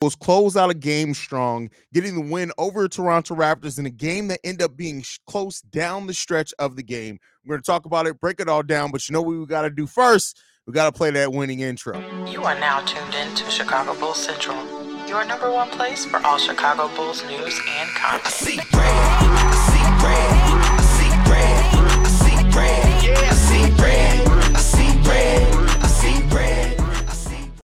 Bulls close out a game strong, getting the win over Toronto Raptors in a game that ended up being close down the stretch of the game. We're going to talk about it, break it all down, but you know what we got to do first? We got to play that winning intro. You are now tuned in to Chicago Bulls Central, your number one place for all Chicago Bulls news and content.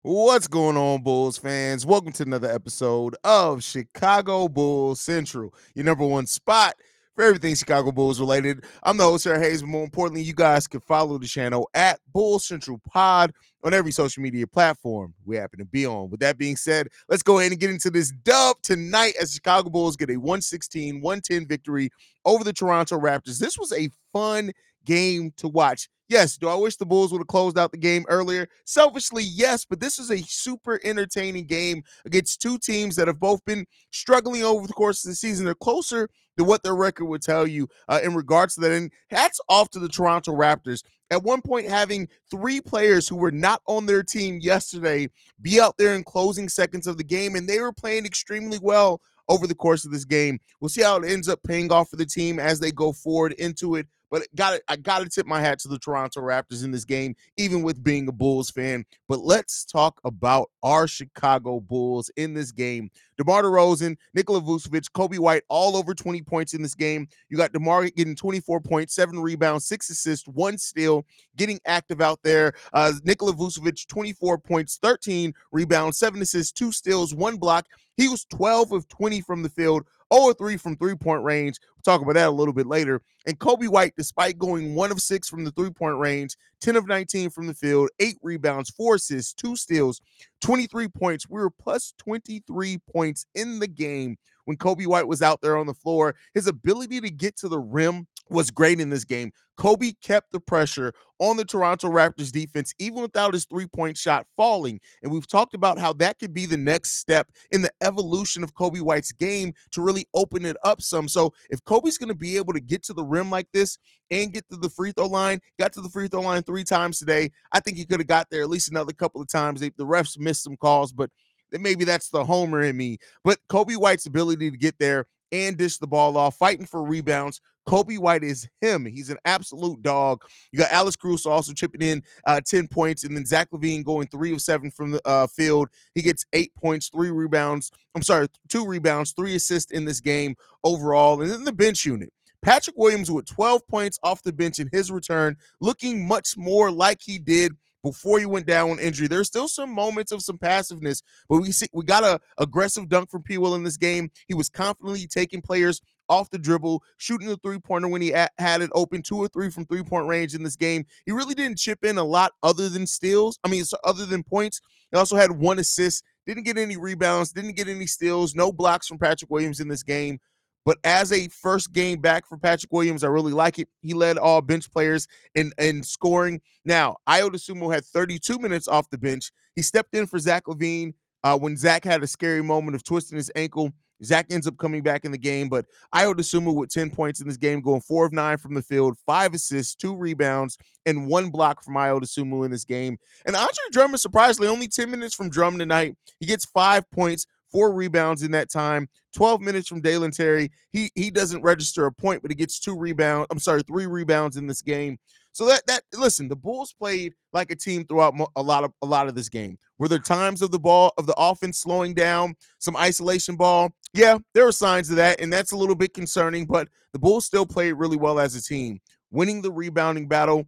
What's going on, Bulls fans? Welcome to another episode of Chicago Bulls Central, your number one spot for everything Chicago Bulls related. I'm the host, Sarah Haize, but more importantly, you guys can follow the channel at Bulls Central Pod on every social media platform we happen to be on. With that being said, let's go ahead and get into this dub tonight as Chicago Bulls get a 116 110 victory over the Toronto Raptors. This was a fun game to watch. Yes, do I wish the Bulls would have closed out the game earlier? Selfishly, yes, but this is a super entertaining game against two teams that have both been struggling over the course of the season. They're closer than what their record would tell you uh, in regards to that. And hats off to the Toronto Raptors. At one point, having three players who were not on their team yesterday be out there in closing seconds of the game, and they were playing extremely well over the course of this game. We'll see how it ends up paying off for the team as they go forward into it. But got I got to tip my hat to the Toronto Raptors in this game, even with being a Bulls fan. But let's talk about our Chicago Bulls in this game. DeMar DeRozan, Nikola Vucevic, Coby White, all over 20 points in this game. You got DeMar getting 24 points, seven rebounds, six assists, one steal, getting active out there. Uh, Nikola Vucevic, 24 points, 13 rebounds, seven assists, two steals, one block. He was 12 of 20 from the field, 0 3 from three point range. We'll talk about that a little bit later. And Coby White, despite going one of six from the three point range, 10 of 19 from the field, eight rebounds, four assists, two steals, 23 points. We were plus 23 points in the game when Coby White was out there on the floor. His ability to get to the rim was great in this game. Coby kept the pressure on the Toronto Raptors defense, even without his three point shot falling. And we've talked about how that could be the next step in the evolution of Coby White's game to really open it up some. So if Coby's going to be able to get to the rim like this and get to the free throw line, got to the free throw line three times today, I think he could have got there at least another couple of times. The refs missed some calls, but maybe that's the homer in me. But Coby White's ability to get there and dish the ball off, fighting for rebounds. Coby White is him. He's an absolute dog. You got Alex Caruso also chipping in uh, 10 points, and then Zach LaVine going three of seven from the uh, field. He gets eight points, three rebounds. I'm sorry, two rebounds, three assists in this game overall. And then the bench unit. Patrick Williams with 12 points off the bench in his return, looking much more like he did before he went down on injury. There's still some moments of some passiveness, but we see we got a aggressive dunk from P. Will in this game. He was confidently taking players off the dribble, shooting the three pointer when he had it open, two or three from three point range in this game. He really didn't chip in a lot other than steals. I mean, other than points. He also had one assist, didn't get any rebounds, didn't get any steals, no blocks from Patrick Williams in this game. But as a first game back for Patrick Williams, I really like it. He led all bench players in, in scoring. Now, Ayo Dosunmu had 32 minutes off the bench. He stepped in for Zach LaVine uh, when Zach had a scary moment of twisting his ankle. Zach ends up coming back in the game, but Ayo Dosunmu with 10 points in this game, going four of nine from the field, five assists, two rebounds, and one block from Ayo Dosunmu in this game. And Andre Drummond, surprisingly, only 10 minutes from Drum tonight. He gets five points, four rebounds in that time, 12 minutes from Dalen Terry. He he doesn't register a point, but he gets two rebounds. I'm sorry, three rebounds in this game. So that that listen, the Bulls played like a team throughout a lot of a lot of this game. Were there times of the ball of the offense slowing down, some isolation ball? Yeah, there were signs of that, and that's a little bit concerning. But the Bulls still played really well as a team, winning the rebounding battle.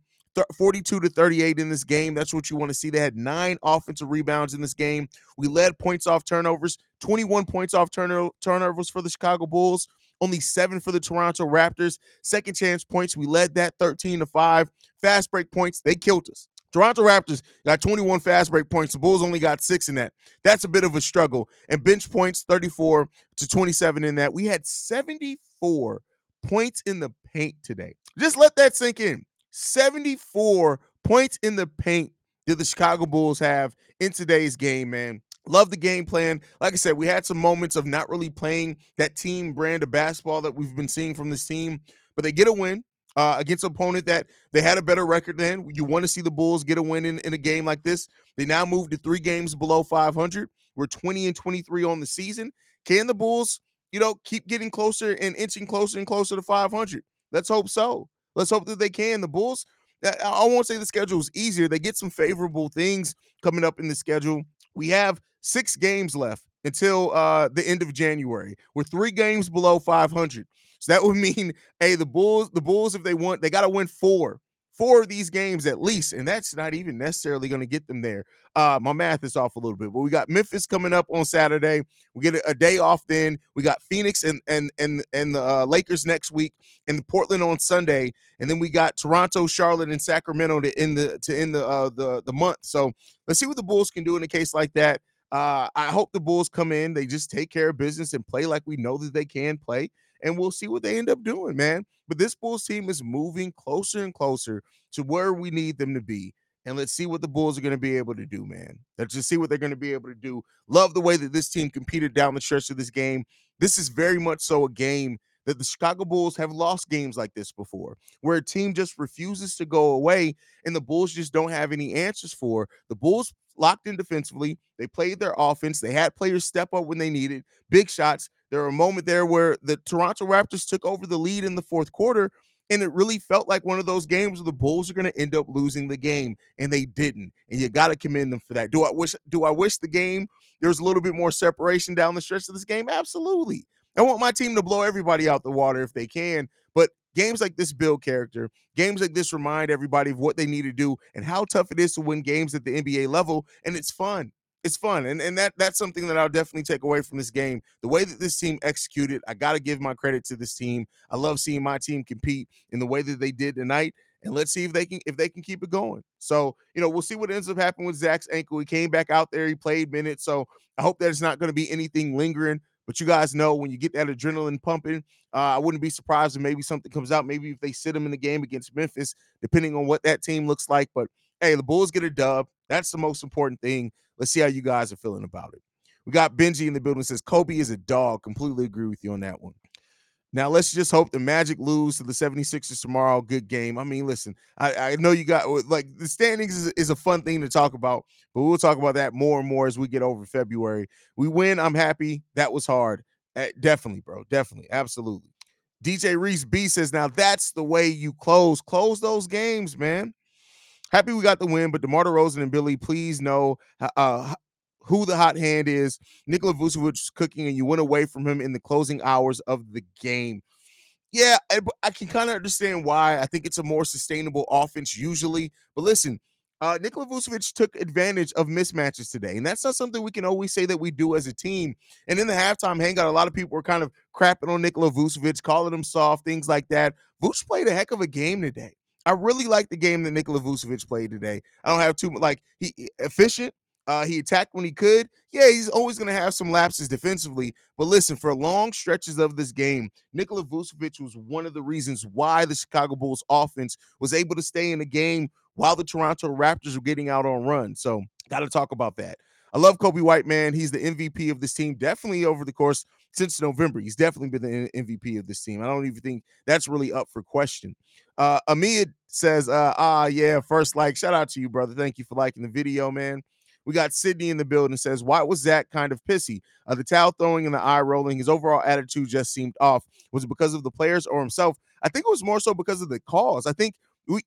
42 to 38 in this game. That's what you want to see. They had nine offensive rebounds in this game. We led points off turnovers, 21 points off turn- turnovers for the Chicago Bulls, only seven for the Toronto Raptors. Second chance points, we led that 13 to 5. Fast break points, they killed us. Toronto Raptors got 21 fast break points. The Bulls only got six in that. That's a bit of a struggle. And bench points 34 to 27 in that. We had 74 points in the paint today. Just let that sink in. 74 points in the paint did the Chicago Bulls have in today's game, man. Love the game plan. Like I said, we had some moments of not really playing that team brand of basketball that we've been seeing from this team, but they get a win. uh, against an opponent that they had a better record than. You want to see the Bulls get a win in, in a game like this. They now move to three games below 500. We're 20 and 23 on the season. Can the Bulls, you know, keep getting closer and inching closer and closer to 500? Let's hope so. Let's hope that they can. The Bulls, I won't say the schedule is easier. They get some favorable things coming up in the schedule. We have six games left until uh, the end of January. We're three games below 500. So that would mean, hey, the Bulls, the Bulls, if they want, they got to win four, four of these games at least, and that's not even necessarily going to get them there. Uh, my math is off a little bit, but we got Memphis coming up on Saturday. We get a, a day off. Then we got Phoenix and and and and the uh, Lakers next week, and Portland on Sunday, and then we got Toronto, Charlotte, and Sacramento to end the to end the uh, the the month. So let's see what the Bulls can do in a case like that. Uh, I hope the Bulls come in. They just take care of business and play like we know that they can play and we'll see what they end up doing, man. But this Bulls team is moving closer and closer to where we need them to be. And let's see what the Bulls are going to be able to do, man. Let's just see what they're going to be able to do. Love the way that this team competed down the stretch of this game. This is very much so a game that the Chicago Bulls have lost games like this before, where a team just refuses to go away and the Bulls just don't have any answers for. The Bulls locked in defensively. They played their offense. They had players step up when they needed big shots. There were a moment there where the Toronto Raptors took over the lead in the fourth quarter, and it really felt like one of those games where the Bulls are going to end up losing the game, and they didn't. And you got to commend them for that. Do I wish? Do I wish the game there was a little bit more separation down the stretch of this game? Absolutely. I want my team to blow everybody out the water if they can, but games like this build character. Games like this remind everybody of what they need to do and how tough it is to win games at the NBA level, and it's fun it's fun and, and that that's something that i'll definitely take away from this game the way that this team executed i gotta give my credit to this team i love seeing my team compete in the way that they did tonight and let's see if they can if they can keep it going so you know we'll see what ends up happening with zach's ankle he came back out there he played minutes so i hope that it's not going to be anything lingering but you guys know when you get that adrenaline pumping, uh, I wouldn't be surprised if maybe something comes out. Maybe if they sit him in the game against Memphis, depending on what that team looks like. But hey, the Bulls get a dub. That's the most important thing. Let's see how you guys are feeling about it. We got Benji in the building says Coby is a dog. Completely agree with you on that one. Now let's just hope the Magic lose to the 76ers tomorrow. Good game. I mean, listen, I, I know you got like the standings is, is, a fun thing to talk about, but we'll talk about that more and more as we get over February. We win. I'm happy. That was hard. Uh, definitely, bro. Definitely. Absolutely. DJ Reese B says, now that's the way you close. Close those games, man. Happy we got the win, but DeMar DeRozan and Billy, please know uh, who the hot hand is. Nikola Vucevic is cooking, and you went away from him in the closing hours of the game. Yeah, I, I can kind of understand why. I think it's a more sustainable offense usually. But listen, uh, Nikola Vucevic took advantage of mismatches today, and that's not something we can always say that we do as a team. And in the halftime hangout, a lot of people were kind of crapping on Nikola Vucevic, calling him soft, things like that. Vucevic played a heck of a game today. I really like the game that Nikola Vucevic played today. I don't have too much like he efficient. Uh, he attacked when he could. Yeah, he's always going to have some lapses defensively. But listen, for long stretches of this game, Nikola Vucevic was one of the reasons why the Chicago Bulls offense was able to stay in the game while the Toronto Raptors were getting out on run. So, got to talk about that. I love Coby White, man. He's the MVP of this team, definitely over the course since November. He's definitely been the MVP of this team. I don't even think that's really up for question. Uh Amid says, uh, ah, yeah, first like. Shout out to you, brother. Thank you for liking the video, man. We got Sydney in the building says, Why was Zach kind of pissy? Uh, the towel throwing and the eye rolling, his overall attitude just seemed off. Was it because of the players or himself? I think it was more so because of the calls. I think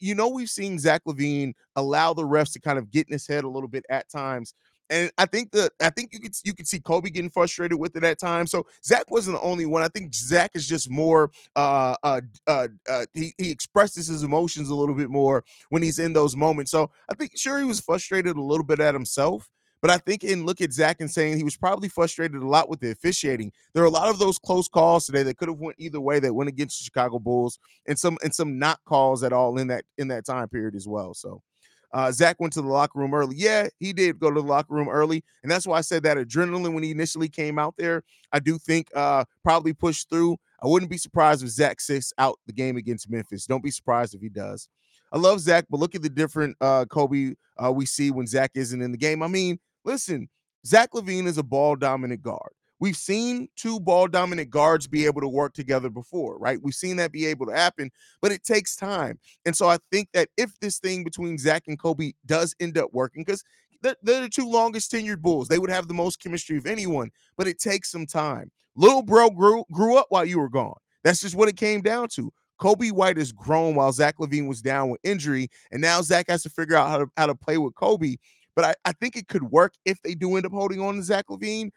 you know, we've seen Zach LaVine allow the refs to kind of get in his head a little bit at times and I think that I think you could you could see Coby getting frustrated with it at times. So Zach wasn't the only one. I think Zach is just more uh uh uh, uh he, he expresses his emotions a little bit more when he's in those moments. So I think sure he was frustrated a little bit at himself. But I think in look at Zach and saying he was probably frustrated a lot with the officiating. There are a lot of those close calls today that could have went either way that went against the Chicago Bulls, and some and some not calls at all in that in that time period as well. So uh, Zach went to the locker room early. Yeah, he did go to the locker room early. And that's why I said that adrenaline when he initially came out there, I do think uh, probably pushed through. I wouldn't be surprised if Zach sits out the game against Memphis. Don't be surprised if he does. I love Zach, but look at the different uh, Coby uh, we see when Zach isn't in the game. I mean, listen, Zach LaVine is a ball dominant guard. We've seen two ball dominant guards be able to work together before, right? We've seen that be able to happen, but it takes time. And so I think that if this thing between Zach and Coby does end up working, because they're, they're the two longest tenured Bulls, they would have the most chemistry of anyone, but it takes some time. Little bro grew grew up while you were gone. That's just what it came down to. Coby White has grown while Zach LaVine was down with injury, and now Zach has to figure out how to how to play with Coby. But I, I think it could work if they do end up holding on to Zach LaVine.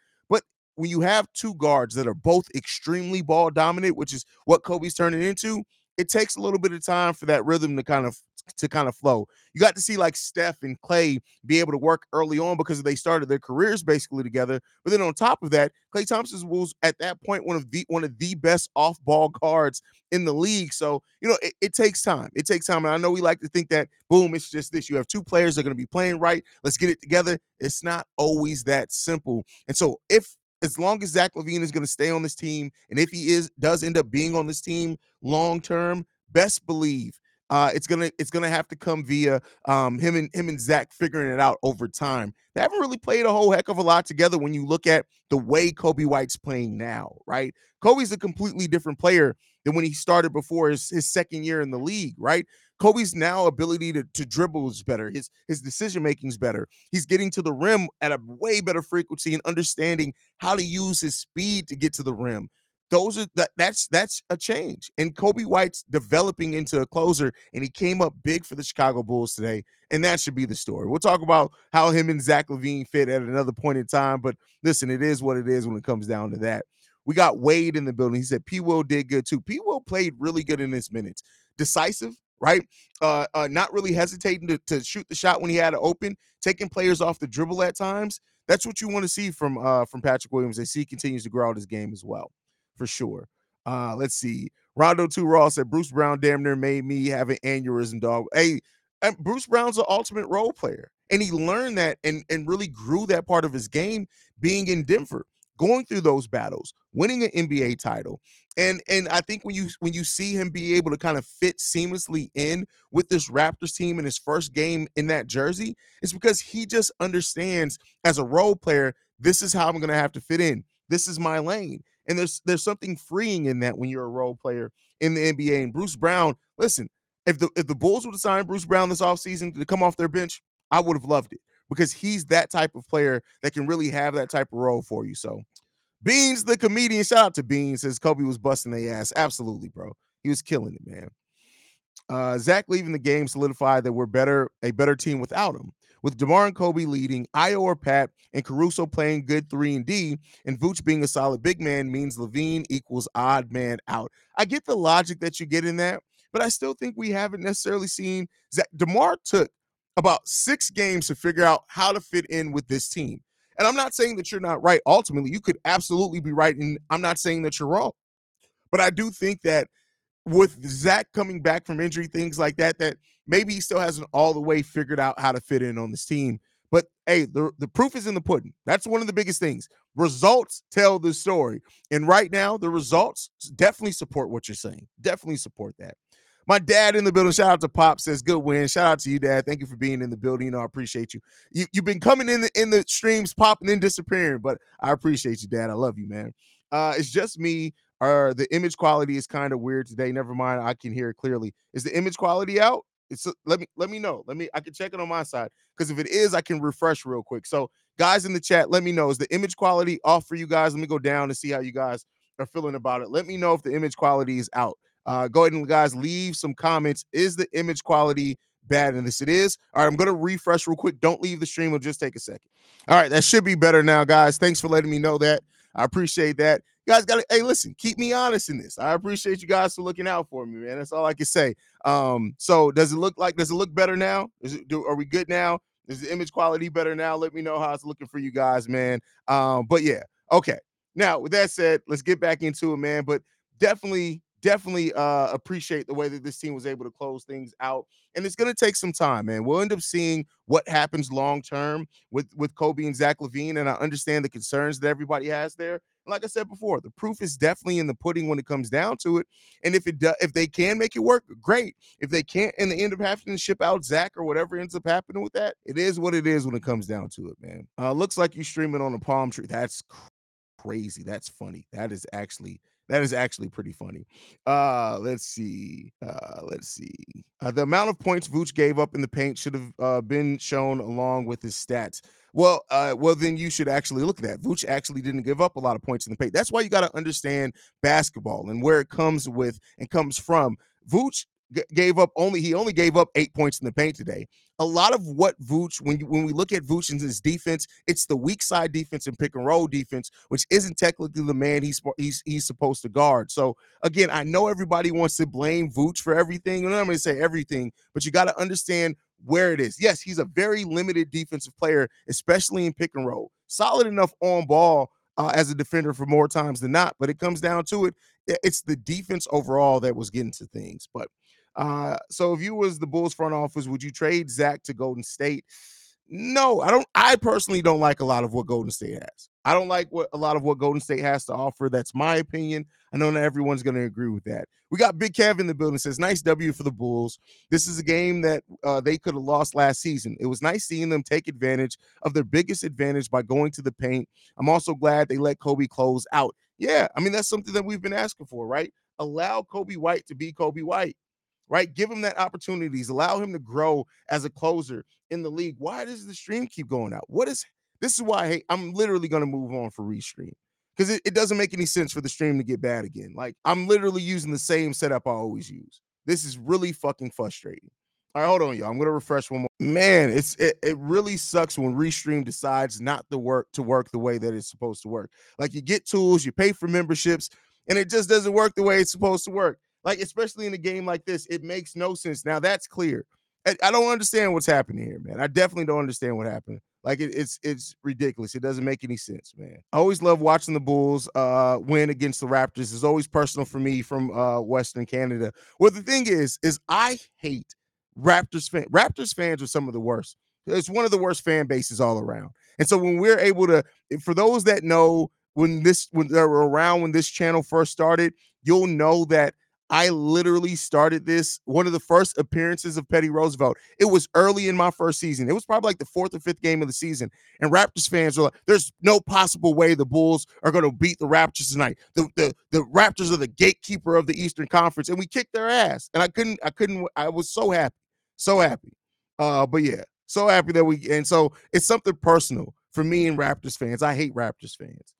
When you have two guards that are both extremely ball dominant, which is what Coby's turning into, it takes a little bit of time for that rhythm to kind of to kind of flow. You got to see like Steph and Klay be able to work early on because they started their careers basically together. But then on top of that, Klay Thompson was at that point one of the one of the best off-ball guards in the league. So you know it, it takes time. It takes time, and I know we like to think that boom, it's just this. You have two players that are going to be playing right. Let's get it together. It's not always that simple. And so if as long as Zach LaVine is going to stay on this team, and if he is does end up being on this team long term, best believe uh, it's gonna it's gonna have to come via um, him and him and Zach figuring it out over time. They haven't really played a whole heck of a lot together when you look at the way Coby White's playing now, right? Coby's a completely different player than when he started before his, his second year in the league, right? Coby's now ability to, to dribble is better. His his decision making is better. He's getting to the rim at a way better frequency and understanding how to use his speed to get to the rim those are that that's that's a change. And Coby White's developing into a closer, and he came up big for the Chicago Bulls today. And that should be the story. We'll talk about how him and Zach LaVine fit at another point in time. But listen, it is what it is when it comes down to that. We got Wade in the building. He said P. Will did good too. P. Will played really good in his minutes. Decisive, right? Uh, uh not really hesitating to, to shoot the shot when he had it open, taking players off the dribble at times. That's what you want to see from uh from Patrick Williams as he continues to grow out his game as well for sure. Uh, let's see. Rondo 2 Raw said Bruce Brown damn near made me have an aneurysm, dog. Hey, Bruce Brown's an ultimate role player. And he learned that and, and really grew that part of his game being in Denver, going through those battles, winning an NBA title. And and I think when you when you see him be able to kind of fit seamlessly in with this Raptors team in his first game in that jersey, it's because he just understands as a role player, this is how I'm gonna have to fit in. This is my lane. And there's there's something freeing in that when you're a role player in the NBA. And Bruce Brown, listen, if the if the Bulls would have signed Bruce Brown this offseason to come off their bench, I would have loved it because he's that type of player that can really have that type of role for you. So Beans, the comedian, shout out to Beans, says Coby was busting their ass. Absolutely, bro. He was killing it, man. Uh, Zach leaving the game solidified that we're better, a better team without him with DeMar and Coby leading, Ayo or Pat, and Caruso playing good three and D, and Vooch being a solid big man means LaVine equals odd man out. I get the logic that you get in that, but I still think we haven't necessarily seen Zach. DeMar took about six games to figure out how to fit in with this team. And I'm not saying that you're not right. Ultimately, you could absolutely be right. And I'm not saying that you're wrong. But I do think that with Zach coming back from injury, things like that, that maybe he still hasn't all the way figured out how to fit in on this team. But hey, the, the proof is in the pudding. That's one of the biggest things. Results tell the story. And right now, the results definitely support what you're saying. Definitely support that. My dad in the building. Shout out to Pop says good win. Shout out to you, Dad. Thank you for being in the building. You know, I appreciate you. you you've been coming in the in the streams, popping and disappearing, but I appreciate you, Dad. I love you, man. Uh, it's just me or the image quality is kind of weird today. Never mind, I can hear it clearly. Is the image quality out? It's let me let me know. Let me I can check it on my side because if it is, I can refresh real quick. So guys in the chat, let me know. Is the image quality off for you guys? Let me go down and see how you guys are feeling about it. Let me know if the image quality is out. Uh, go ahead and guys leave some comments. Is the image quality bad in this? It is. All right, I'm gonna refresh real quick. Don't leave the stream. It'll just take a second. All right, that should be better now, guys. Thanks for letting me know that. I appreciate that. You guys got to, hey, listen, keep me honest in this. I appreciate you guys for looking out for me, man. That's all I can say. Um, so does it look like, does it look better now? Is it, do, are we good now? Is the image quality better now? Let me know how it's looking for you guys, man. Um, but yeah, okay. Now, with that said, let's get back into it, man. But definitely definitely uh, appreciate the way that this team was able to close things out. And it's going to take some time, man. We'll end up seeing what happens long term with with Coby and Zach LaVine. and I understand the concerns that everybody has there. Like I said before, the proof is definitely in the pudding when it comes down to it. And if it does, if they can make it work, great. If they can't, and they end up having to ship out Zach or whatever ends up happening with that, it is what it is when it comes down to it, man. Uh, looks like you're streaming on a palm tree. That's crazy. That's funny. That is actually that is actually pretty funny. Uh, let's see. Uh, let's see. Uh, the amount of points Vooch gave up in the paint should have uh, been shown along with his stats. Well, uh, well, then you should actually look at that. Vooch actually didn't give up a lot of points in the paint. That's why you got to understand basketball and where it comes with and comes from. Vooch gave up only he only gave up eight points in the paint today. A lot of what Vooch, when when we look at Vooch and his defense, it's the weak side defense and pick and roll defense, which isn't technically the man he's he's he's supposed to guard. So again, I know everybody wants to blame Vooch for everything, and I'm going to say everything, but you got to understand where it is. Yes, he's a very limited defensive player, especially in pick and roll. Solid enough on ball uh, as a defender for more times than not, but it comes down to it. It's the defense overall that was getting to things. But uh, so if you was the Bulls front office, would you trade Zach to Golden State? No, I don't. I personally don't like a lot of what Golden State has. I don't like what a lot of what Golden State has to offer. That's my opinion. I know not everyone's going to agree with that. We got Big Kev in the building. Says nice W for the Bulls. This is a game that uh, they could have lost last season. It was nice seeing them take advantage of their biggest advantage by going to the paint. I'm also glad they let Coby close out. Yeah, I mean that's something that we've been asking for, right? Allow Coby White to be Coby White right? Give him that opportunities, allow him to grow as a closer in the league. Why does the stream keep going out? What is this? Is why hey, I'm literally going to move on for restream because it, it doesn't make any sense for the stream to get bad again. Like I'm literally using the same setup I always use. This is really fucking frustrating. All right, hold on, y'all. I'm gonna refresh one more. Man, it's it, it really sucks when Restream decides not to work to work the way that it's supposed to work. Like you get tools, you pay for memberships, and it just doesn't work the way it's supposed to work. Like, especially in a game like this, it makes no sense. Now that's clear. I, I don't understand what's happening here, man. I definitely don't understand what happened. Like it, it's it's ridiculous. It doesn't make any sense, man. I always love watching the Bulls uh win against the Raptors. It's always personal for me from uh Western Canada. Well, the thing is, is I hate Raptors fan. Raptors fans are some of the worst. It's one of the worst fan bases all around. And so when we're able to, for those that know when this when they were around when this channel first started, you'll know that I literally started this one of the first appearances of Petty Roosevelt. It was early in my first season. It was probably like the fourth or fifth game of the season. And Raptors fans were like, there's no possible way the Bulls are going to beat the Raptors tonight. The, the the Raptors are the gatekeeper of the Eastern Conference. And we kicked their ass. And I couldn't, I couldn't, I was so happy. So happy. Uh, but yeah, so happy that we and so it's something personal for me and Raptors fans. I hate Raptors fans.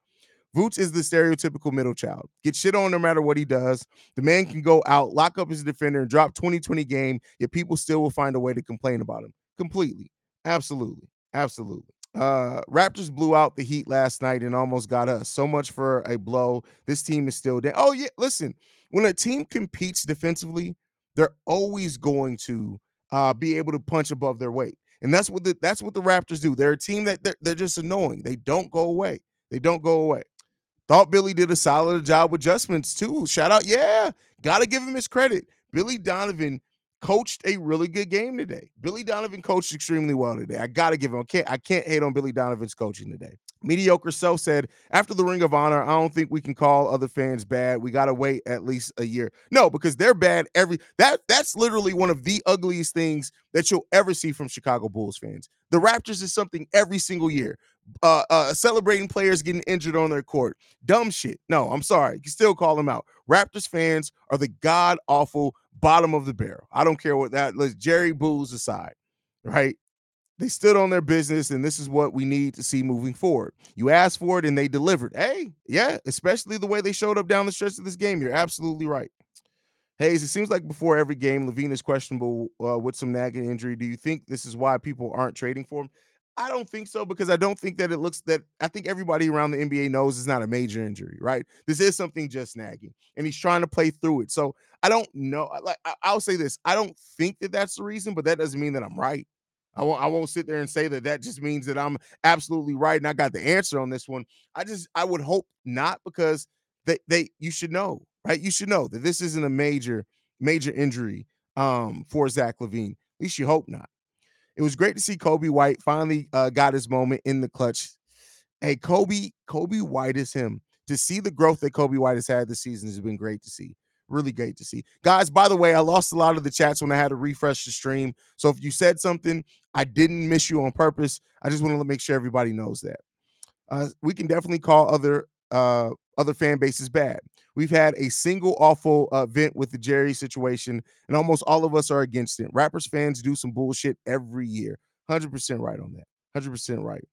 Vooch is the stereotypical middle child. Get shit on no matter what he does. The man can go out, lock up his defender, and drop 2020 game, yet people still will find a way to complain about him. Completely. Absolutely. Absolutely. Uh Raptors blew out the Heat last night and almost got us. So much for a blow. This team is still down. Oh, yeah. Listen, when a team competes defensively, they're always going to uh, be able to punch above their weight. And that's what the that's what the Raptors do. They're a team that they're, they're just annoying. They don't go away. They don't go away. Thought Billy did a solid job with adjustments too. Shout out, yeah, gotta give him his credit. Billy Donovan coached a really good game today. Billy Donovan coached extremely well today. I gotta give him. I can't, I can't hate on Billy Donovan's coaching today. Mediocre Self said, after the Ring of Honor, I don't think we can call other fans bad. We gotta wait at least a year. No, because they're bad every that that's literally one of the ugliest things that you'll ever see from Chicago Bulls fans. The Raptors is something every single year uh, uh, celebrating players getting injured on their court. Dumb shit. No, I'm sorry. You can still call them out. Raptors fans are the god awful bottom of the barrel. I don't care what that. Let's Jerry Booz aside, right? They stood on their business, and this is what we need to see moving forward. You asked for it, and they delivered. Hey, yeah, especially the way they showed up down the stretch of this game. You're absolutely right. Haize, it seems like before every game, LaVine is questionable uh, with some nagging injury. Do you think this is why people aren't trading for him? I don't think so because I don't think that it looks that I think everybody around the NBA knows it's not a major injury, right? This is something just nagging, and he's trying to play through it. So I don't know. Like I'll say this, I don't think that that's the reason, but that doesn't mean that I'm right. I won't. I won't sit there and say that. That just means that I'm absolutely right and I got the answer on this one. I just I would hope not because they they you should know, right? You should know that this isn't a major major injury um for Zach LaVine. At least you hope not. It was great to see Coby White finally uh, got his moment in the clutch. Hey, Coby, Coby White is him. To see the growth that Coby White has had this season has been great to see. Really great to see. Guys, by the way, I lost a lot of the chats when I had to refresh the stream. So if you said something, I didn't miss you on purpose. I just want to make sure everybody knows that. Uh, we can definitely call other uh, other fan bases bad. We've had a single awful uh, event with the Jerry situation, and almost all of us are against it. Rappers fans do some bullshit every year. 100% right on that. 100% right.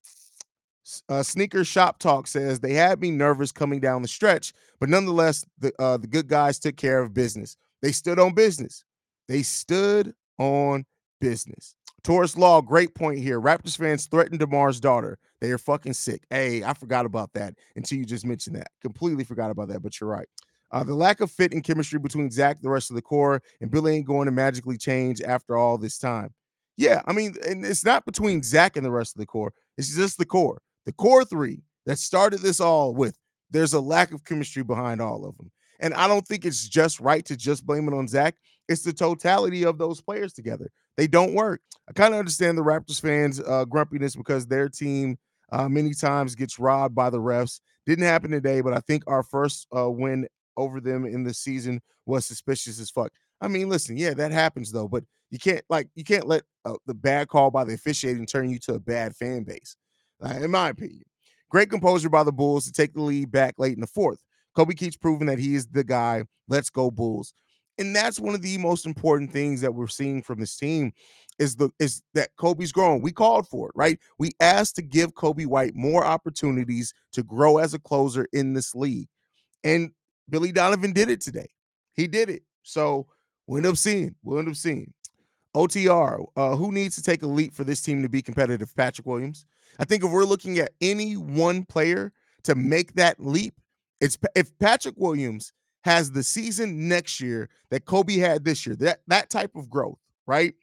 Uh, Sneaker Shop Talk says they had me nervous coming down the stretch, but nonetheless, the uh, the good guys took care of business. They stood on business. They stood on business. Taurus Law, great point here. Raptors fans threatened DeMar's daughter. They are fucking sick. Hey, I forgot about that until you just mentioned that. Completely forgot about that, but you're right. Uh, the lack of fit and chemistry between Zach, the rest of the core, and Billy ain't going to magically change after all this time. Yeah, I mean, and it's not between Zach and the rest of the core. It's just the core. The core three that started this all with. There's a lack of chemistry behind all of them. And I don't think it's just right to just blame it on Zach. It's the totality of those players together. They don't work. I kind of understand the Raptors fans' uh, grumpiness because their team uh, many times gets robbed by the refs. Didn't happen today, but I think our first uh, win over them in the season was suspicious as fuck. I mean, listen, yeah, that happens though, but you can't like you can't let uh, the bad call by the officiating turn you to a bad fan base, uh, in my opinion. Great composure by the Bulls to take the lead back late in the fourth. Coby keeps proving that he is the guy. Let's go Bulls. And that's one of the most important things that we're seeing from this team is the is that Coby's growing. We called for it, right? We asked to give Coby White more opportunities to grow as a closer in this league. And Billy Donovan did it today. He did it. So we'll end up seeing. We'll end up seeing. OTR, uh, who needs to take a leap for this team to be competitive? Patrick Williams. I think if we're looking at any one player to make that leap, it's if Patrick Williams has the season next year that Coby had this year, that that type of growth, right?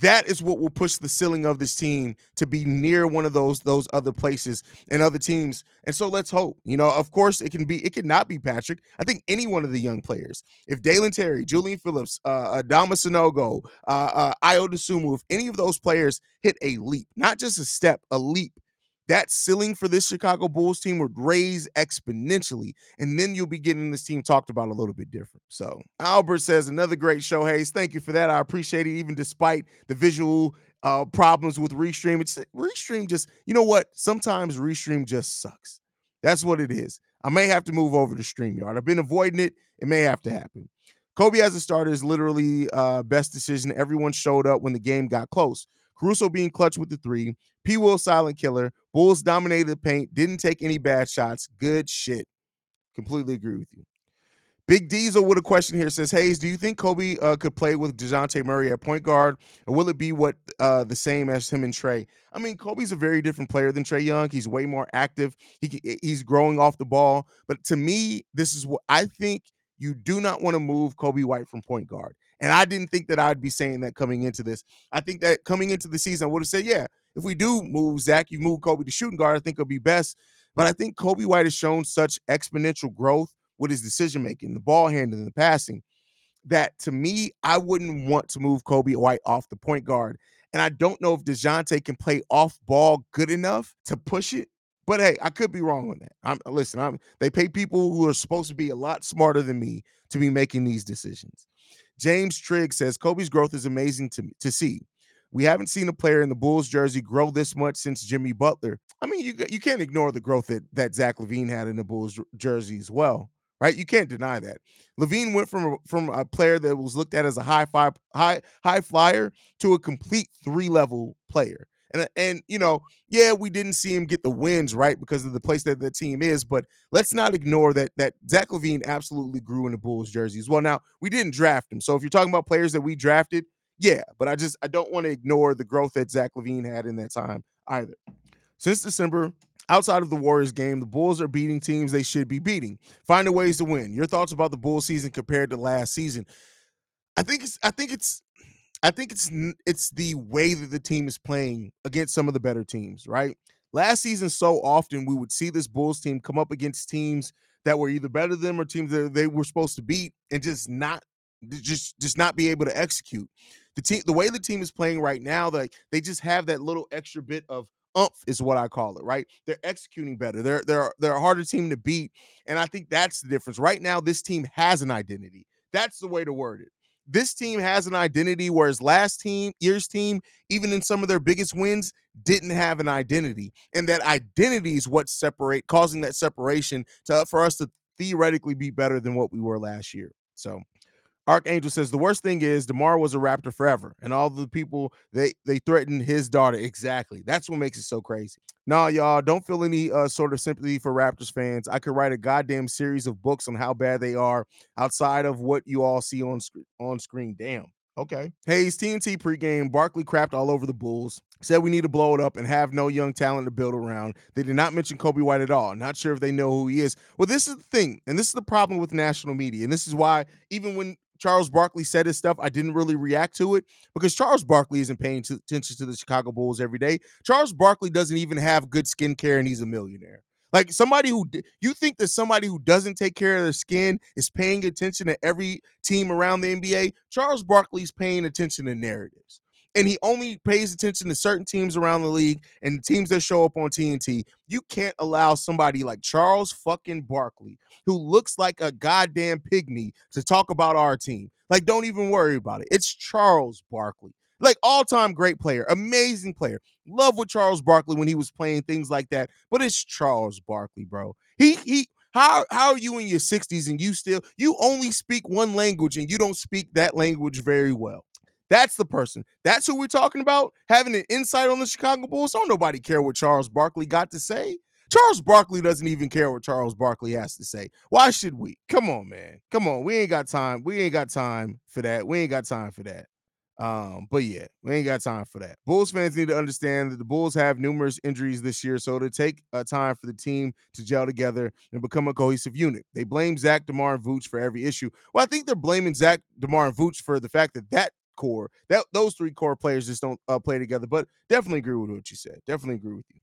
That is what will push the ceiling of this team to be near one of those those other places and other teams. And so let's hope. You know, of course, it can be it can not be Patrick. I think any one of the young players, if Dalen Terry, Julian Phillips, uh, Adama Sanogo, uh, uh, Ayo Dosunmu, if any of those players hit a leap, not just a step, a leap that ceiling for this Chicago Bulls team would raise exponentially. And then you'll be getting this team talked about a little bit different. So Albert says, another great show, Haize. Thank you for that. I appreciate it, even despite the visual uh, problems with Restream. It's Restream just, you know what? Sometimes Restream just sucks. That's what it is. I may have to move over to StreamYard. I've been avoiding it. It may have to happen. Coby as a starter is literally uh, best decision. Everyone showed up when the game got close. Caruso being clutch with the three. P. Will silent killer. Bulls dominated the paint. Didn't take any bad shots. Good shit. Completely agree with you. Big Diesel with a question here says, Haize, do you think Coby uh, could play with DeJounte Murray at point guard, or will it be what uh, the same as him and Trae? I mean, Coby's a very different player than Trae Young. He's way more active. He, he's growing off the ball. But to me, this is what I think you do not want to move Coby White from point guard. And I didn't think that I'd be saying that coming into this. I think that coming into the season, I would have said, yeah, if we do move Zach, you move Coby to shooting guard, I think it'll be best. But I think Coby White has shown such exponential growth with his decision making, the ball handling, the passing, that to me, I wouldn't want to move Coby White off the point guard. And I don't know if DeJounte can play off ball good enough to push it. But hey, I could be wrong on that. I'm listen, I'm they pay people who are supposed to be a lot smarter than me to be making these decisions. James Trigg says Coby's growth is amazing to, to see. We haven't seen a player in the Bulls jersey grow this much since Jimmy Butler. I mean, you you can't ignore the growth that, that Zach LaVine had in the Bulls jersey as well, right? You can't deny that. LaVine went from a, from a player that was looked at as a high five high high flyer to a complete three level player. And, uh, and you know, yeah, we didn't see him get the wins right because of the place that the team is, but let's not ignore that that Zach LaVine absolutely grew in the Bulls jersey as well. Now we didn't draft him, so if you're talking about players that we drafted, yeah, but I just I don't want to ignore the growth that Zach LaVine had in that time either. Since December, outside of the Warriors game, the Bulls are beating teams they should be beating, finding ways to win. Your thoughts about the Bulls season compared to last season? I think it's I think it's I think it's it's the way that the team is playing against some of the better teams, right? Last season, so often we would see this Bulls team come up against teams that were either better than them or teams that they were supposed to beat and just not just just not be able to execute. The team, the way the team is playing right now, like they just have that little extra bit of umph is what I call it, right? They're executing better. They're they're they're a harder team to beat, and I think that's the difference. Right now, this team has an identity. That's the way to word it. This team has an identity, whereas last team, year's team, even in some of their biggest wins, didn't have an identity. And that identity is what separate causing that separation to for us to theoretically be better than what we were last year. So Archangel says the worst thing is Demar was a Raptor forever, and all the people they they threatened his daughter. Exactly, that's what makes it so crazy. Nah, y'all don't feel any uh, sort of sympathy for Raptors fans. I could write a goddamn series of books on how bad they are outside of what you all see on sc- on screen. Damn. Okay. Haize TNT pregame. Barkley crapped all over the Bulls. Said we need to blow it up and have no young talent to build around. They did not mention Coby White at all. Not sure if they know who he is. Well, this is the thing, and this is the problem with national media. And this is why even when Charles Barkley said his stuff, I didn't really react to it because Charles Barkley isn't paying t- attention to the Chicago Bulls every day. Charles Barkley doesn't even have good skincare and he's a millionaire. Like somebody who you think that somebody who doesn't take care of their skin is paying attention to every team around the NBA. Charles Barkley's paying attention to narratives and he only pays attention to certain teams around the league and teams that show up on TNT. You can't allow somebody like Charles fucking Barkley, who looks like a goddamn pygmy, to talk about our team. Like, don't even worry about it. It's Charles Barkley. Like all-time great player, amazing player. Love with Charles Barkley when he was playing things like that. But it's Charles Barkley, bro. He he how how are you in your 60s and you still you only speak one language and you don't speak that language very well? That's the person. That's who we're talking about. Having an insight on the Chicago Bulls. Don't nobody care what Charles Barkley got to say. Charles Barkley doesn't even care what Charles Barkley has to say. Why should we? Come on, man. Come on. We ain't got time. We ain't got time for that. We ain't got time for that. Um, but yeah, we ain't got time for that. Bulls fans need to understand that the Bulls have numerous injuries this year, so to take a time for the team to gel together and become a cohesive unit. They blame Zach, Demar, and Vooch for every issue. Well, I think they're blaming Zach, Demar, and Vooch for the fact that that core. That those three core players just don't uh, play together. But definitely agree with what you said. Definitely agree with you.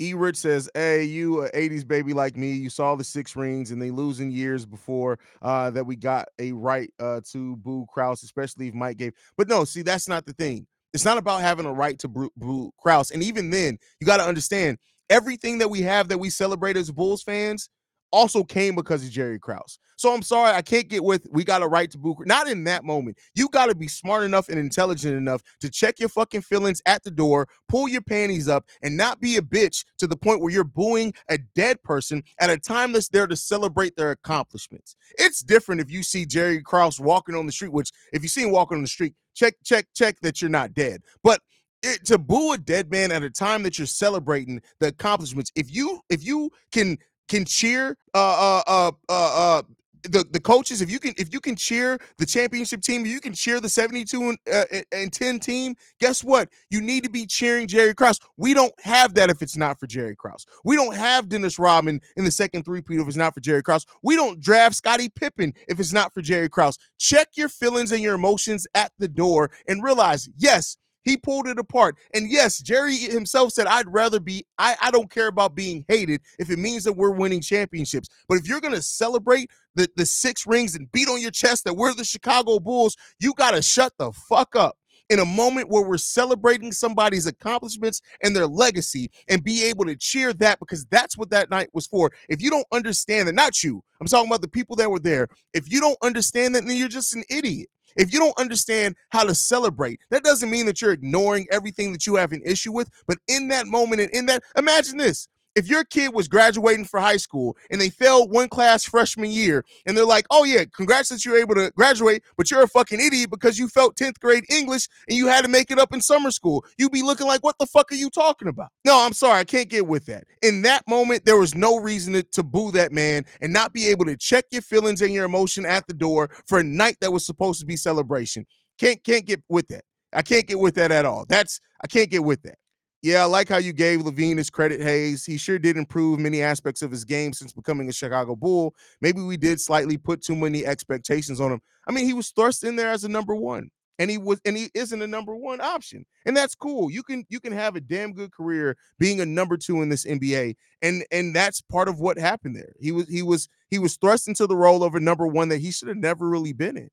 E. Rich says, "Hey, you a '80s baby like me. You saw the six rings, and they losing years before uh, that we got a right uh, to boo Krause, especially if Mike gave. But no, see, that's not the thing. It's not about having a right to boo, boo Krause. And even then, you got to understand everything that we have that we celebrate as Bulls fans also came because of Jerry Krause. So I'm sorry, I can't get with we got a right to boo. Not in that moment. You got to be smart enough and intelligent enough to check your fucking feelings at the door, pull your panties up, and not be a bitch to the point where you're booing a dead person at a time that's there to celebrate their accomplishments. It's different if you see Jerry Krause walking on the street, which if you see him walking on the street, check, check, check that you're not dead. But it, to boo a dead man at a time that you're celebrating the accomplishments if you if you can can cheer uh uh uh uh, uh the, the coaches if you can if you can cheer the championship team you can cheer the 72 and, uh, and 10 team guess what? You need to be cheering jerry krause. We don't have that if it's not for jerry krause. We don't have dennis rodman in the second three if it's not for jerry krause. We don't draft scottie pippen if it's not for jerry krause. Check your feelings and your emotions at the door and realize yes he pulled it apart. And yes, Jerry himself said, I'd rather be, I, I don't care about being hated if it means that we're winning championships. But if you're going to celebrate the, the six rings and beat on your chest that we're the Chicago Bulls, you got to shut the fuck up in a moment where we're celebrating somebody's accomplishments and their legacy and be able to cheer that because that's what that night was for. If you don't understand that, not you, I'm talking about the people that were there. If you don't understand that, then you're just an idiot. If you don't understand how to celebrate, that doesn't mean that you're ignoring everything that you have an issue with. But in that moment and in that, imagine this if your kid was graduating for high school and they failed one class freshman year and they're like, oh yeah, congrats that you're able to graduate, but you're a fucking idiot because you felt 10th grade English and you had to make it up in summer school. You'd be looking like, what the fuck are you talking about? No, I'm sorry, I can't get with that. In that moment, there was no reason to, to boo that man and not be able to check your feelings and your emotion at the door for a night that was supposed to be celebration. Can't can't get with that. I can't get with that at all. That's I can't get with that. Yeah, I like how you gave LaVine his credit, Haize. He sure did improve many aspects of his game since becoming a Chicago Bull. Maybe we did slightly put too many expectations on him. I mean, he was thrust in there as a number one, and he was, and he isn't a number one option, and that's cool. You can you can have a damn good career being a number two in this NBA, and and that's part of what happened there. He was he was he was thrust into the role of a number one that he should have never really been in.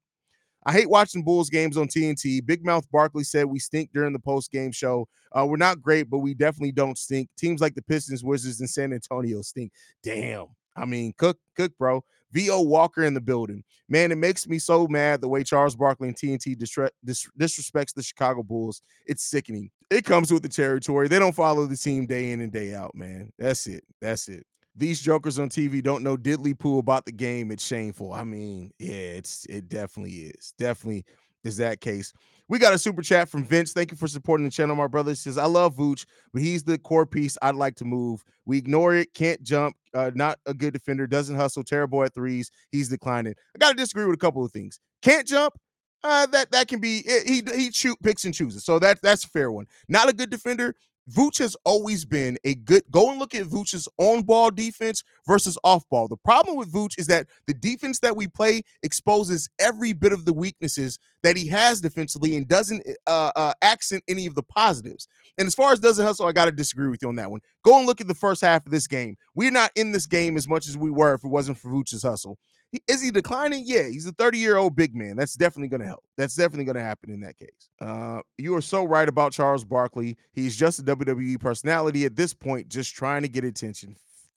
I hate watching Bulls games on TNT. Big Mouth Barkley said we stink during the post game show. Uh, we're not great, but we definitely don't stink. Teams like the Pistons, Wizards, and San Antonio stink. Damn. I mean, cook, cook, bro. V.O. Walker in the building. Man, it makes me so mad the way Charles Barkley and TNT disre- dis- disrespects the Chicago Bulls. It's sickening. It comes with the territory. They don't follow the team day in and day out, man. That's it. That's it. These jokers on TV don't know diddly poo about the game. It's shameful. I mean, yeah, it's it definitely is. Definitely is that case. We got a super chat from Vince. Thank you for supporting the channel, my brother. Says, I love Vooch, but he's the core piece I'd like to move. We ignore it, can't jump, uh, not a good defender, doesn't hustle, terrible at threes. He's declining. I got to disagree with a couple of things. Can't jump, uh, that that can be eh, he he shoot picks and chooses. So that that's a fair one. Not a good defender. Vooch has always been a good go and look at Vooch's on ball defense versus off ball. The problem with Vooch is that the defense that we play exposes every bit of the weaknesses that he has defensively and doesn't uh, uh, accent any of the positives. And as far as doesn't hustle, I got to disagree with you on that one. Go and look at the first half of this game. We're not in this game as much as we were if it wasn't for Vooch's hustle. Is he declining? Yeah, he's a 30 year old big man. That's definitely going to help. That's definitely going to happen in that case. Uh, you are so right about Charles Barkley. He's just a WWE personality at this point, just trying to get attention.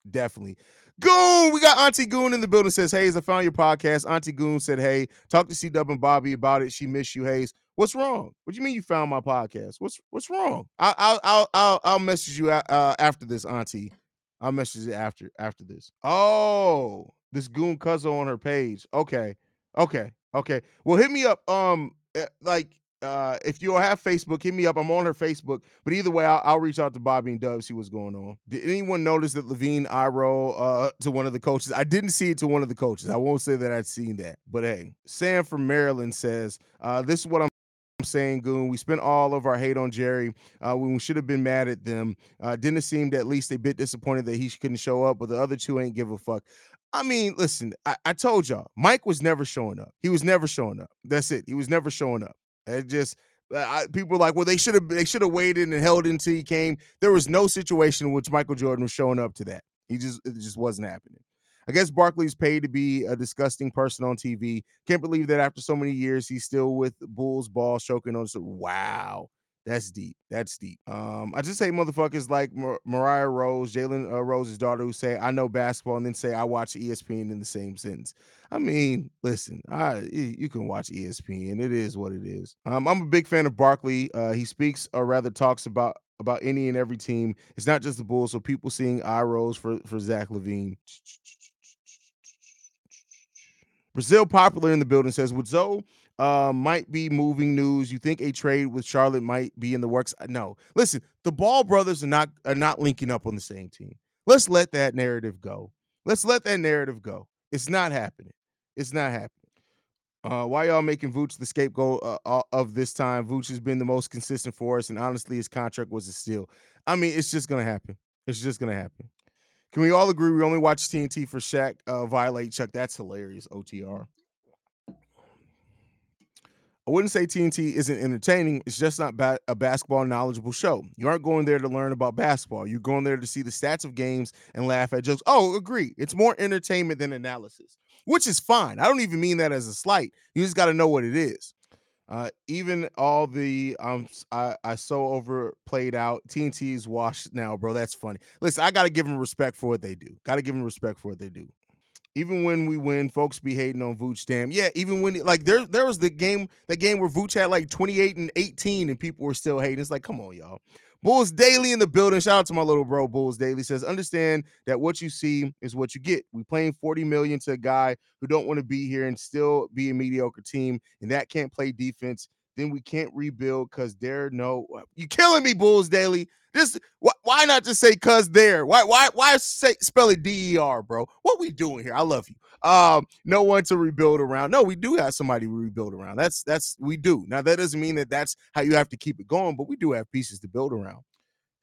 Definitely. Goon, we got Auntie Goon in the building. Says, Haize, I found your podcast. Auntie Goon said, Hey, talk to C Dub and Bobby about it. She missed you, Haize. What's wrong? What do you mean you found my podcast? What's what's wrong? I'll I'll I'll I'll, message you uh, after this, Auntie. I'll message you after after this. Oh, this goon cousin on her page. Okay, okay, okay. Well, hit me up. Um, eh, like uh, if you have Facebook, hit me up. I'm on her Facebook. But either way, I'll, I'll reach out to Bobby and Dub, see what's going on. Did anyone notice that LaVine eye roll uh, to one of the coaches? I didn't see it to one of the coaches. I won't say that I'd seen that. But hey, Sam from Maryland says, uh, this is what I'm saying, Goon. We spent all of our hate on Jerry uh, we should have been mad at them. Uh, Dennis seemed at least a bit disappointed that he couldn't show up, but the other two ain't give a fuck. I mean, listen, I, I told y'all, Mike was never showing up. He was never showing up. That's it. He was never showing up. It just uh, I, people were like, well, they should have they should have waited and held until he came. There was no situation in which Michael Jordan was showing up to that. He just it just wasn't happening. I guess Barkley's paid to be a disgusting person on TV. Can't believe that after so many years, he's still with Bulls ball choking on. Wow, that's deep. That's deep. Um, I just say motherfuckers like Mar- Mariah Rose, Jalen uh, Rose's daughter, who say I know basketball and then say I watch ESPN in the same sentence. I mean, listen, I you can watch ESPN. It is what it is. Um, I'm a big fan of Barkley. Uh, he speaks or rather talks about about any and every team. It's not just the Bulls. So people seeing eye rolls for for Zach LaVine. Brazil popular in the building says, with Zoe uh, might be moving news. You think a trade with Charlotte might be in the works? Uh, no. Listen, the Ball brothers are not are not linking up on the same team. Let's let that narrative go. Let's let that narrative go. It's not happening. It's not happening. Uh, why y'all making Vooch the scapegoat uh, of this time? Vooch has been the most consistent for us, and honestly, his contract was a steal. I mean, it's just gonna happen. It's just gonna happen. Can we all agree we only watch TNT for Shaq uh, violate Chuck? That's hilarious. OTR. I wouldn't say TNT isn't entertaining. It's just not ba- a basketball knowledgeable show. You aren't going there to learn about basketball. You're going there to see the stats of games and laugh at jokes. Oh, agree. It's more entertainment than analysis, which is fine. I don't even mean that as a slight. You just got to know what it is. Uh, even all the um, I, I so overplayed out. TNT is washed now, bro. That's funny. Listen, I got to give them respect for what they do. Got to give them respect for what they do even when we win, folks be hating on Vooch. Damn, yeah. Even when like there there was the game the game where Vooch had like 28 and 18, and people were still hating. It's like, come on, y'all. Bulls Daily in the building. Shout out to my little bro, Bulls Daily says, understand that what you see is what you get. We playing 40 million to a guy who don't want to be here and still be a mediocre team, and that can't play defense. Then we can't rebuild because there no you killing me, Bulls Daily. This wh- why not just say cuz there? Why why why say spell it D-E-R, bro? What we doing here? I love you. Um, no one to rebuild around. No, we do have somebody to rebuild around. That's that's we do. Now that doesn't mean that that's how you have to keep it going, but we do have pieces to build around.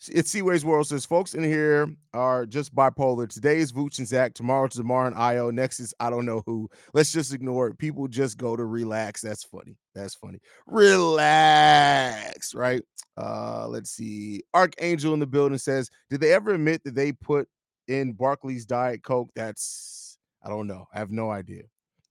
It's Seaways World says folks in here are just bipolar. Today is Vooch and Zach. Tomorrow to DeMar and Ayo. Next is I don't know who. Let's just ignore it. People just go to relax. That's funny. That's funny. Relax, right? Uh, let's see. Archangel in the building says, Did they ever admit that they put in Barkley's Diet Coke? That's I don't know. I have no idea.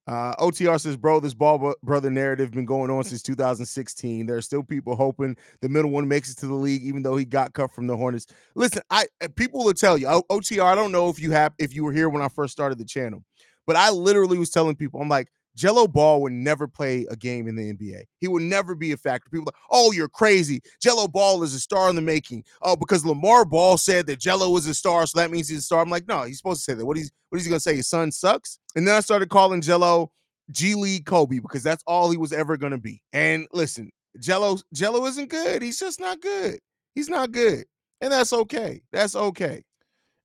Uh, OTR says, bro, this ball brother narrative been going on since 2016. There are still people hoping the middle one makes it to the league, even though he got cut from the Hornets. Listen, I uh, people will tell you, OTR. I don't know if you have if you were here when I first started the channel, but I literally was telling people, I'm like, Gelo Ball would never play a game in the NBA. He would never be a factor. People like, oh, you're crazy. Gelo Ball is a star in the making. Oh, because LaVar Ball said that Gelo was a star, so that means he's a star. I'm like, no, he's supposed to say that. What he's what is he gonna say? His son sucks. And then I started calling Gelo G League Kobe because that's all he was ever gonna be. And listen, Gelo Gelo isn't good. He's just not good. He's not good, and that's okay. That's okay.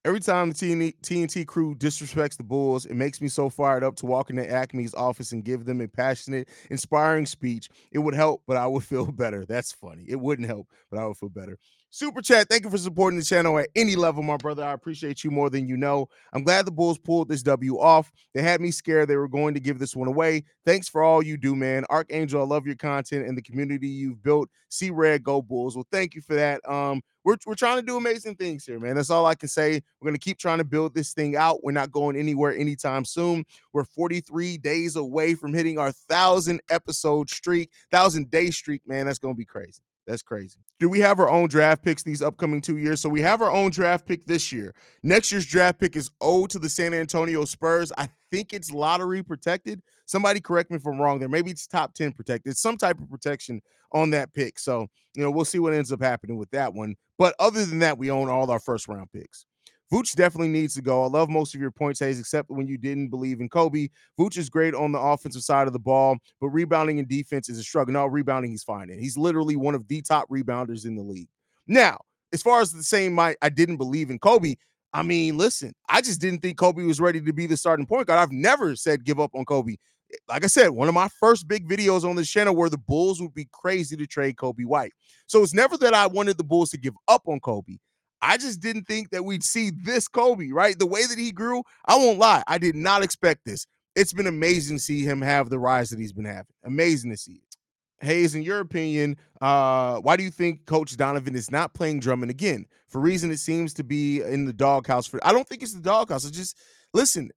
Every time the TNT crew disrespects the Bulls, it makes me so fired up to walk into AKME's office and give them a passionate, inspiring speech. It would help, but I would feel better. That's funny. It wouldn't help, but I would feel better. Super chat, thank you for supporting the channel at any level, my brother. I appreciate you more than you know. I'm glad the Bulls pulled this W off. They had me scared they were going to give this one away. Thanks for all you do, man. Archangel, I love your content and the community you've built. See red, go Bulls. Well, thank you for that. Um, we're, we're trying to do amazing things here, man. That's all I can say. We're going to keep trying to build this thing out. We're not going anywhere anytime soon. We're 43 days away from hitting our thousand episode streak, thousand day streak, man. That's going to be crazy. That's crazy. Do we have our own draft picks these upcoming two years? So we have our own draft pick this year. Next year's draft pick is owed to the San Antonio Spurs. I think it's lottery protected. Somebody correct me if I'm wrong there. Maybe it's top 10 protected. It's some type of protection on that pick. So, you know, we'll see what ends up happening with that one. But other than that, we own all our first round picks. Vooch definitely needs to go. I love most of your points, Haize, except when you didn't believe in Coby. Vooch is great on the offensive side of the ball, but rebounding and defense is a struggle. No, rebounding, he's fine. And he's literally one of the top rebounders in the league. Now, as far as the same, my I didn't believe in Coby. I mean, listen, I just didn't think Coby was ready to be the starting point guard. I've never said give up on Coby. Like I said, one of my first big videos on this channel where the Bulls would be crazy to trade Coby White. So it's never that I wanted the Bulls to give up on Coby. I just didn't think that we'd see this Coby, right? The way that he grew, I won't lie, I did not expect this. It's been amazing to see him have the rise that he's been having. Amazing to see it. Haize, in your opinion, uh, why do you think Coach Donovan is not playing Drummond again? For reason it seems to be in the doghouse. For I don't think it's the doghouse. It's just listen.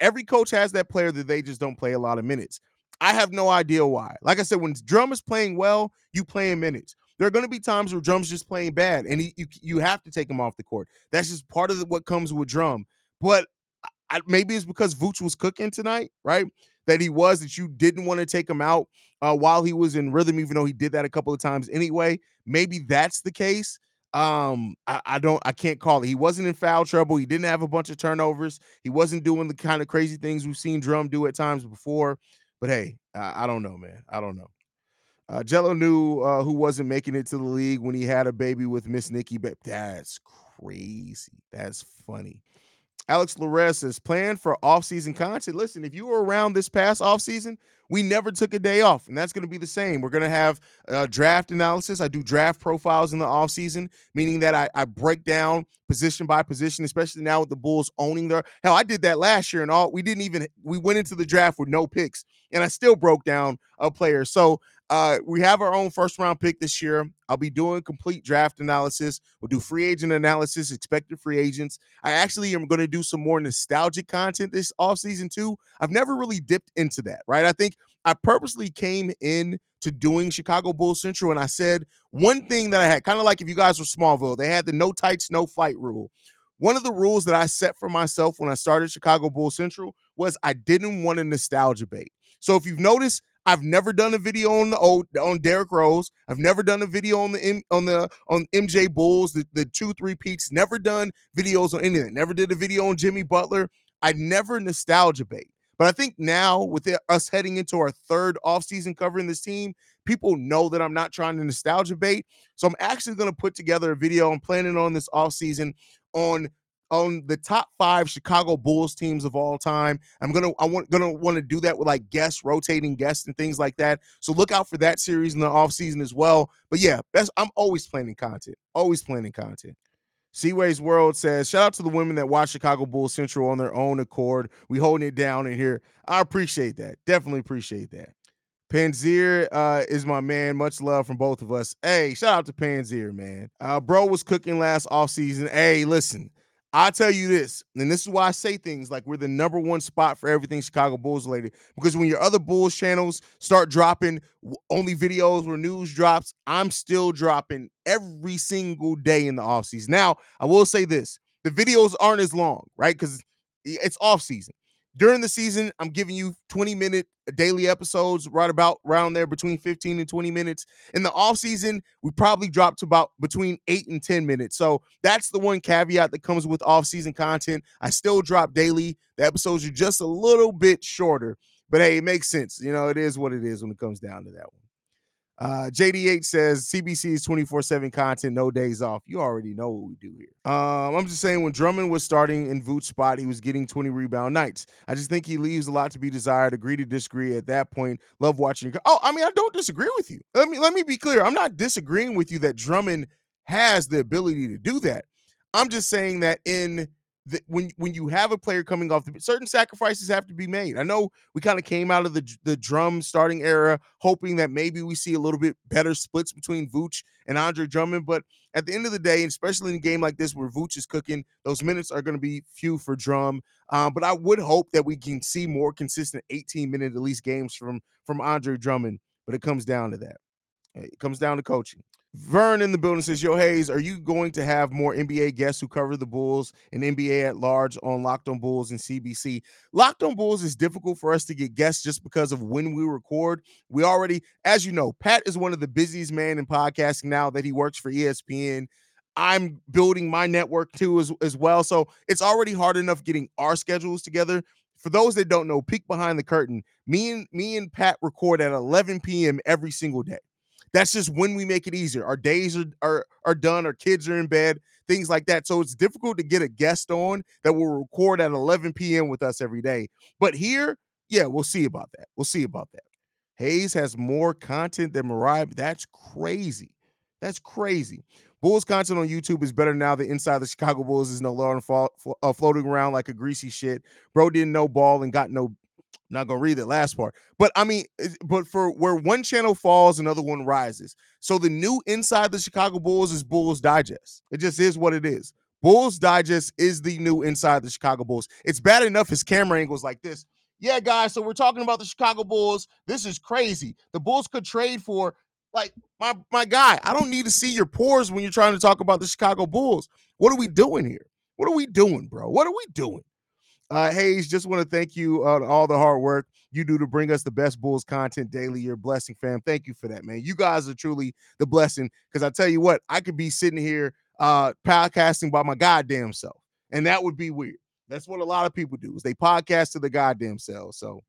Every coach has that player that they just don't play a lot of minutes. I have no idea why. Like I said, when Drum is playing well, you play in minutes. There are going to be times where Drum's just playing bad, and he, you you have to take him off the court. That's just part of the, what comes with Drum. But I, maybe it's because Vooch was cooking tonight, right? That he was that you didn't want to take him out uh, while he was in rhythm, even though he did that a couple of times anyway. Maybe that's the case. Um, I, I don't, I can't call it. He wasn't in foul trouble. He didn't have a bunch of turnovers. He wasn't doing the kind of crazy things we've seen Drum do at times before. But hey, I, I don't know, man. I don't know. Uh, Gelo knew uh, who wasn't making it to the league when he had a baby with Miss Nikki. But that's crazy. That's funny. Alex Larez says, plan for off-season content. Listen, if you were around this past off-season, we never took a day off, and that's going to be the same. We're going to have uh, draft analysis. I do draft profiles in the off-season, meaning that I, I break down position by position, especially now with the Bulls owning their hell. I did that last year, and all we didn't even we went into the draft with no picks, and I still broke down a player. So uh, we have our own first round pick this year. I'll be doing complete draft analysis. We'll do free agent analysis, expected free agents. I actually am going to do some more nostalgic content this offseason too. I've never really dipped into that, right? I think I purposely came in to doing Chicago Bulls Central and I said one thing that I had kind of like if you guys were Smallville, they had the no tights, no fight rule. One of the rules that I set for myself when I started Chicago Bulls Central was I didn't want a nostalgia bait. So if you've noticed, I've never done a video on the old on Derrick Rose. I've never done a video on the on the on MJ Bulls, the, the two three-peats. Never done videos on anything. Never did a video on Jimmy Butler. I never nostalgia bait. But I think now with it, us heading into our third offseason covering this team, people know that I'm not trying to nostalgia bait. So I'm actually going to put together a video. I'm planning on this offseason on on the top five Chicago Bulls teams of all time. I'm gonna I want gonna want to do that with like guests, rotating guests, and things like that. So look out for that series in the off season as well. But yeah, best I'm always planning content, always planning content. Seaways World says, shout out to the women that watch Chicago Bulls Central on their own accord. We holding it down in here. I appreciate that. Definitely appreciate that. Panzier uh, is my man. Much love from both of us. Hey, shout out to Panzier, man. Uh, bro was cooking last off season. Hey, listen, I'll tell you this, and this is why I say things like we're the number one spot for everything Chicago Bulls related. Because when your other Bulls channels start dropping only videos where news drops, I'm still dropping every single day in the offseason. Now, I will say this the videos aren't as long, right? Because it's off season. During the season, I'm giving you 20 minute daily episodes, right about around there between 15 and 20 minutes. In the off season, we probably drop to about between eight and 10 minutes. So that's the one caveat that comes with off season content. I still drop daily. The episodes are just a little bit shorter, but hey, it makes sense. You know, it is what it is when it comes down to that one. Uh, JDH says CBC is 24 7 content, no days off. You already know what we do here. Um, I'm just saying, when Drummond was starting in Vooch's spot, he was getting 20 rebound nights. I just think he leaves a lot to be desired. Agree to disagree at that point. Love watching. Oh, I mean, I don't disagree with you. Let me let me be clear. I'm not disagreeing with you that Drummond has the ability to do that. I'm just saying that in the, when when you have a player coming off the certain sacrifices have to be made. I know we kind of came out of the the drum starting era hoping that maybe we see a little bit better splits between Vooch and Andre Drummond, but at the end of the day, especially in a game like this where Vooch is cooking, those minutes are going to be few for Drum. Um, but I would hope that we can see more consistent 18 minute at least games from from Andre Drummond. But it comes down to that. It comes down to coaching. Vern in the building says, Yo, Haize, are you going to have more NBA guests who cover the Bulls and NBA at large on Locked on Bulls and CBC? Locked on Bulls is difficult for us to get guests just because of when we record. We already, as you know, Pat is one of the busiest man in podcasting now that he works for ESPN. I'm building my network too as, as well. So it's already hard enough getting our schedules together. For those that don't know, peek behind the curtain. Me and me and Pat record at 11 p.m. every single day. That's just when we make it easier. Our days are, are are done, our kids are in bed, things like that. So it's difficult to get a guest on that will record at 11 p.m. with us every day. But here, yeah, we'll see about that. We'll see about that. Haize has more content than Mariah. That's crazy. That's crazy. Bulls content on YouTube is better now. The inside the Chicago Bulls is no longer uh, floating around like a greasy shit. Bro didn't know ball and got no not gonna read the last part, but I mean, but for where one channel falls, another one rises. So the new inside the Chicago Bulls is Bulls Digest. It just is what it is. Bulls Digest is the new inside the Chicago Bulls. It's bad enough his camera angles like this. Yeah, guys. So we're talking about the Chicago Bulls. This is crazy. The Bulls could trade for like my my guy. I don't need to see your pores when you're trying to talk about the Chicago Bulls. What are we doing here? What are we doing, bro? What are we doing? Uh, Haize, just want to thank you uh, all the hard work you do to bring us the best Bulls content daily. You're blessing, fam. Thank you for that, man. You guys are truly the blessing. Because I tell you what, I could be sitting here uh podcasting by my goddamn self, and that would be weird. That's what a lot of people do is they podcast to the goddamn selves. So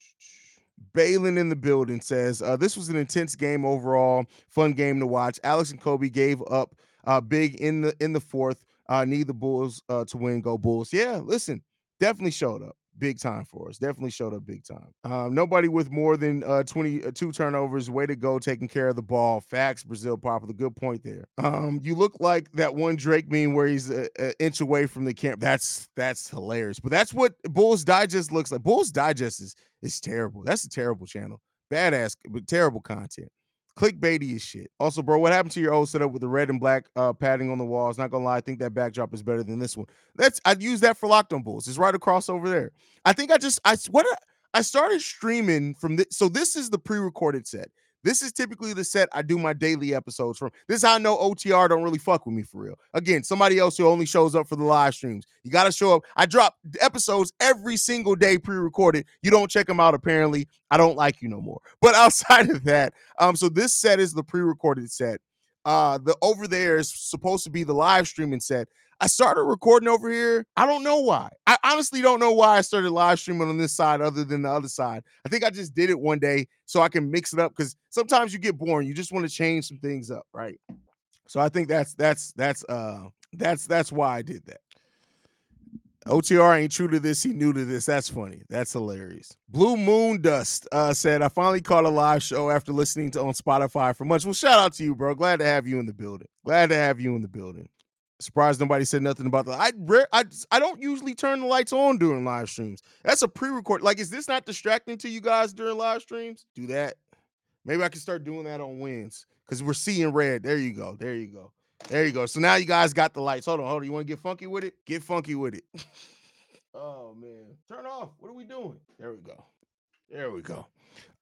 Balin in the building says uh, this was an intense game overall, fun game to watch. Alex and Coby gave up uh, big in the in the fourth. Uh, need the Bulls uh, to win. Go Bulls! Yeah, listen, definitely showed up big time for us. Definitely showed up big time. Um, nobody with more than uh, 22 uh, turnovers. Way to go, taking care of the ball. Facts, Brazil popular. Good point there. Um, you look like that one Drake meme where he's an inch away from the camp. That's that's hilarious. But that's what Bulls Digest looks like. Bulls Digest is is terrible. That's a terrible channel. Badass, but terrible content clickbaity as shit. Also, bro, what happened to your old setup with the red and black uh, padding on the walls? Not gonna lie, I think that backdrop is better than this one. That's I'd use that for Locked on Bulls. It's right across over there. I think I just I what I started streaming from this. So this is the pre-recorded set. This is typically the set I do my daily episodes from. This is how I know OTR don't really fuck with me for real. Again, somebody else who only shows up for the live streams. You got to show up. I drop episodes every single day pre-recorded. You don't check them out apparently. I don't like you no more. But outside of that, um so this set is the pre-recorded set. Uh the over there is supposed to be the live streaming set. I started recording over here. I don't know why. I honestly don't know why I started live streaming on this side other than the other side. I think I just did it one day so I can mix it up because sometimes you get boring. You just want to change some things up, right? So I think that's that's that's uh that's that's why I did that. OTR ain't true to this. He new to this. That's funny. That's hilarious. Blue Moon Dust uh, said, I finally caught a live show after listening to on Spotify for months. Well, shout out to you, bro. Glad to have you in the building. Glad to have you in the building. Surprised nobody said nothing about that. I I I don't usually turn the lights on during live streams. That's a pre-record. Like, is this not distracting to you guys during live streams? Do that. Maybe I can start doing that on wins because we're seeing red. There you go. There you go. There you go. So now you guys got the lights. Hold on, hold on. You want to get funky with it? Get funky with it. oh man. Turn off. What are we doing? There we go. There we go.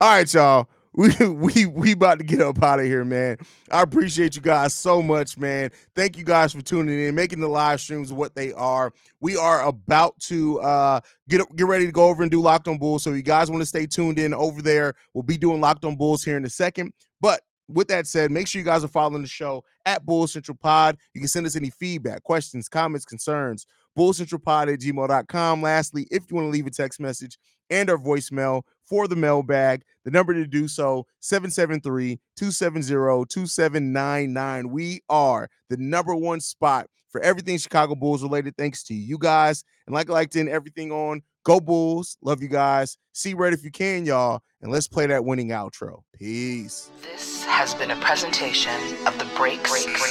All right, y'all. We we we about to get up out of here, man. I appreciate you guys so much, man. Thank you guys for tuning in, making the live streams what they are. We are about to uh get get ready to go over and do Locked on Bulls. So you guys want to stay tuned in over there. We'll be doing Locked on Bulls here in a second. But with that said, make sure you guys are following the show at Bull Central Pod. You can send us any feedback, questions, comments, concerns, bullcentralpod at gmail.com. Lastly, if you want to leave a text message and our voicemail for the mailbag. The number to do so 773-270-2799. We are the number one spot for everything Chicago Bulls related thanks to you guys. And like I liked in everything on Go Bulls. Love you guys. See red if you can, y'all. And let's play that winning outro. Peace. This has been a presentation of the Break Break Media.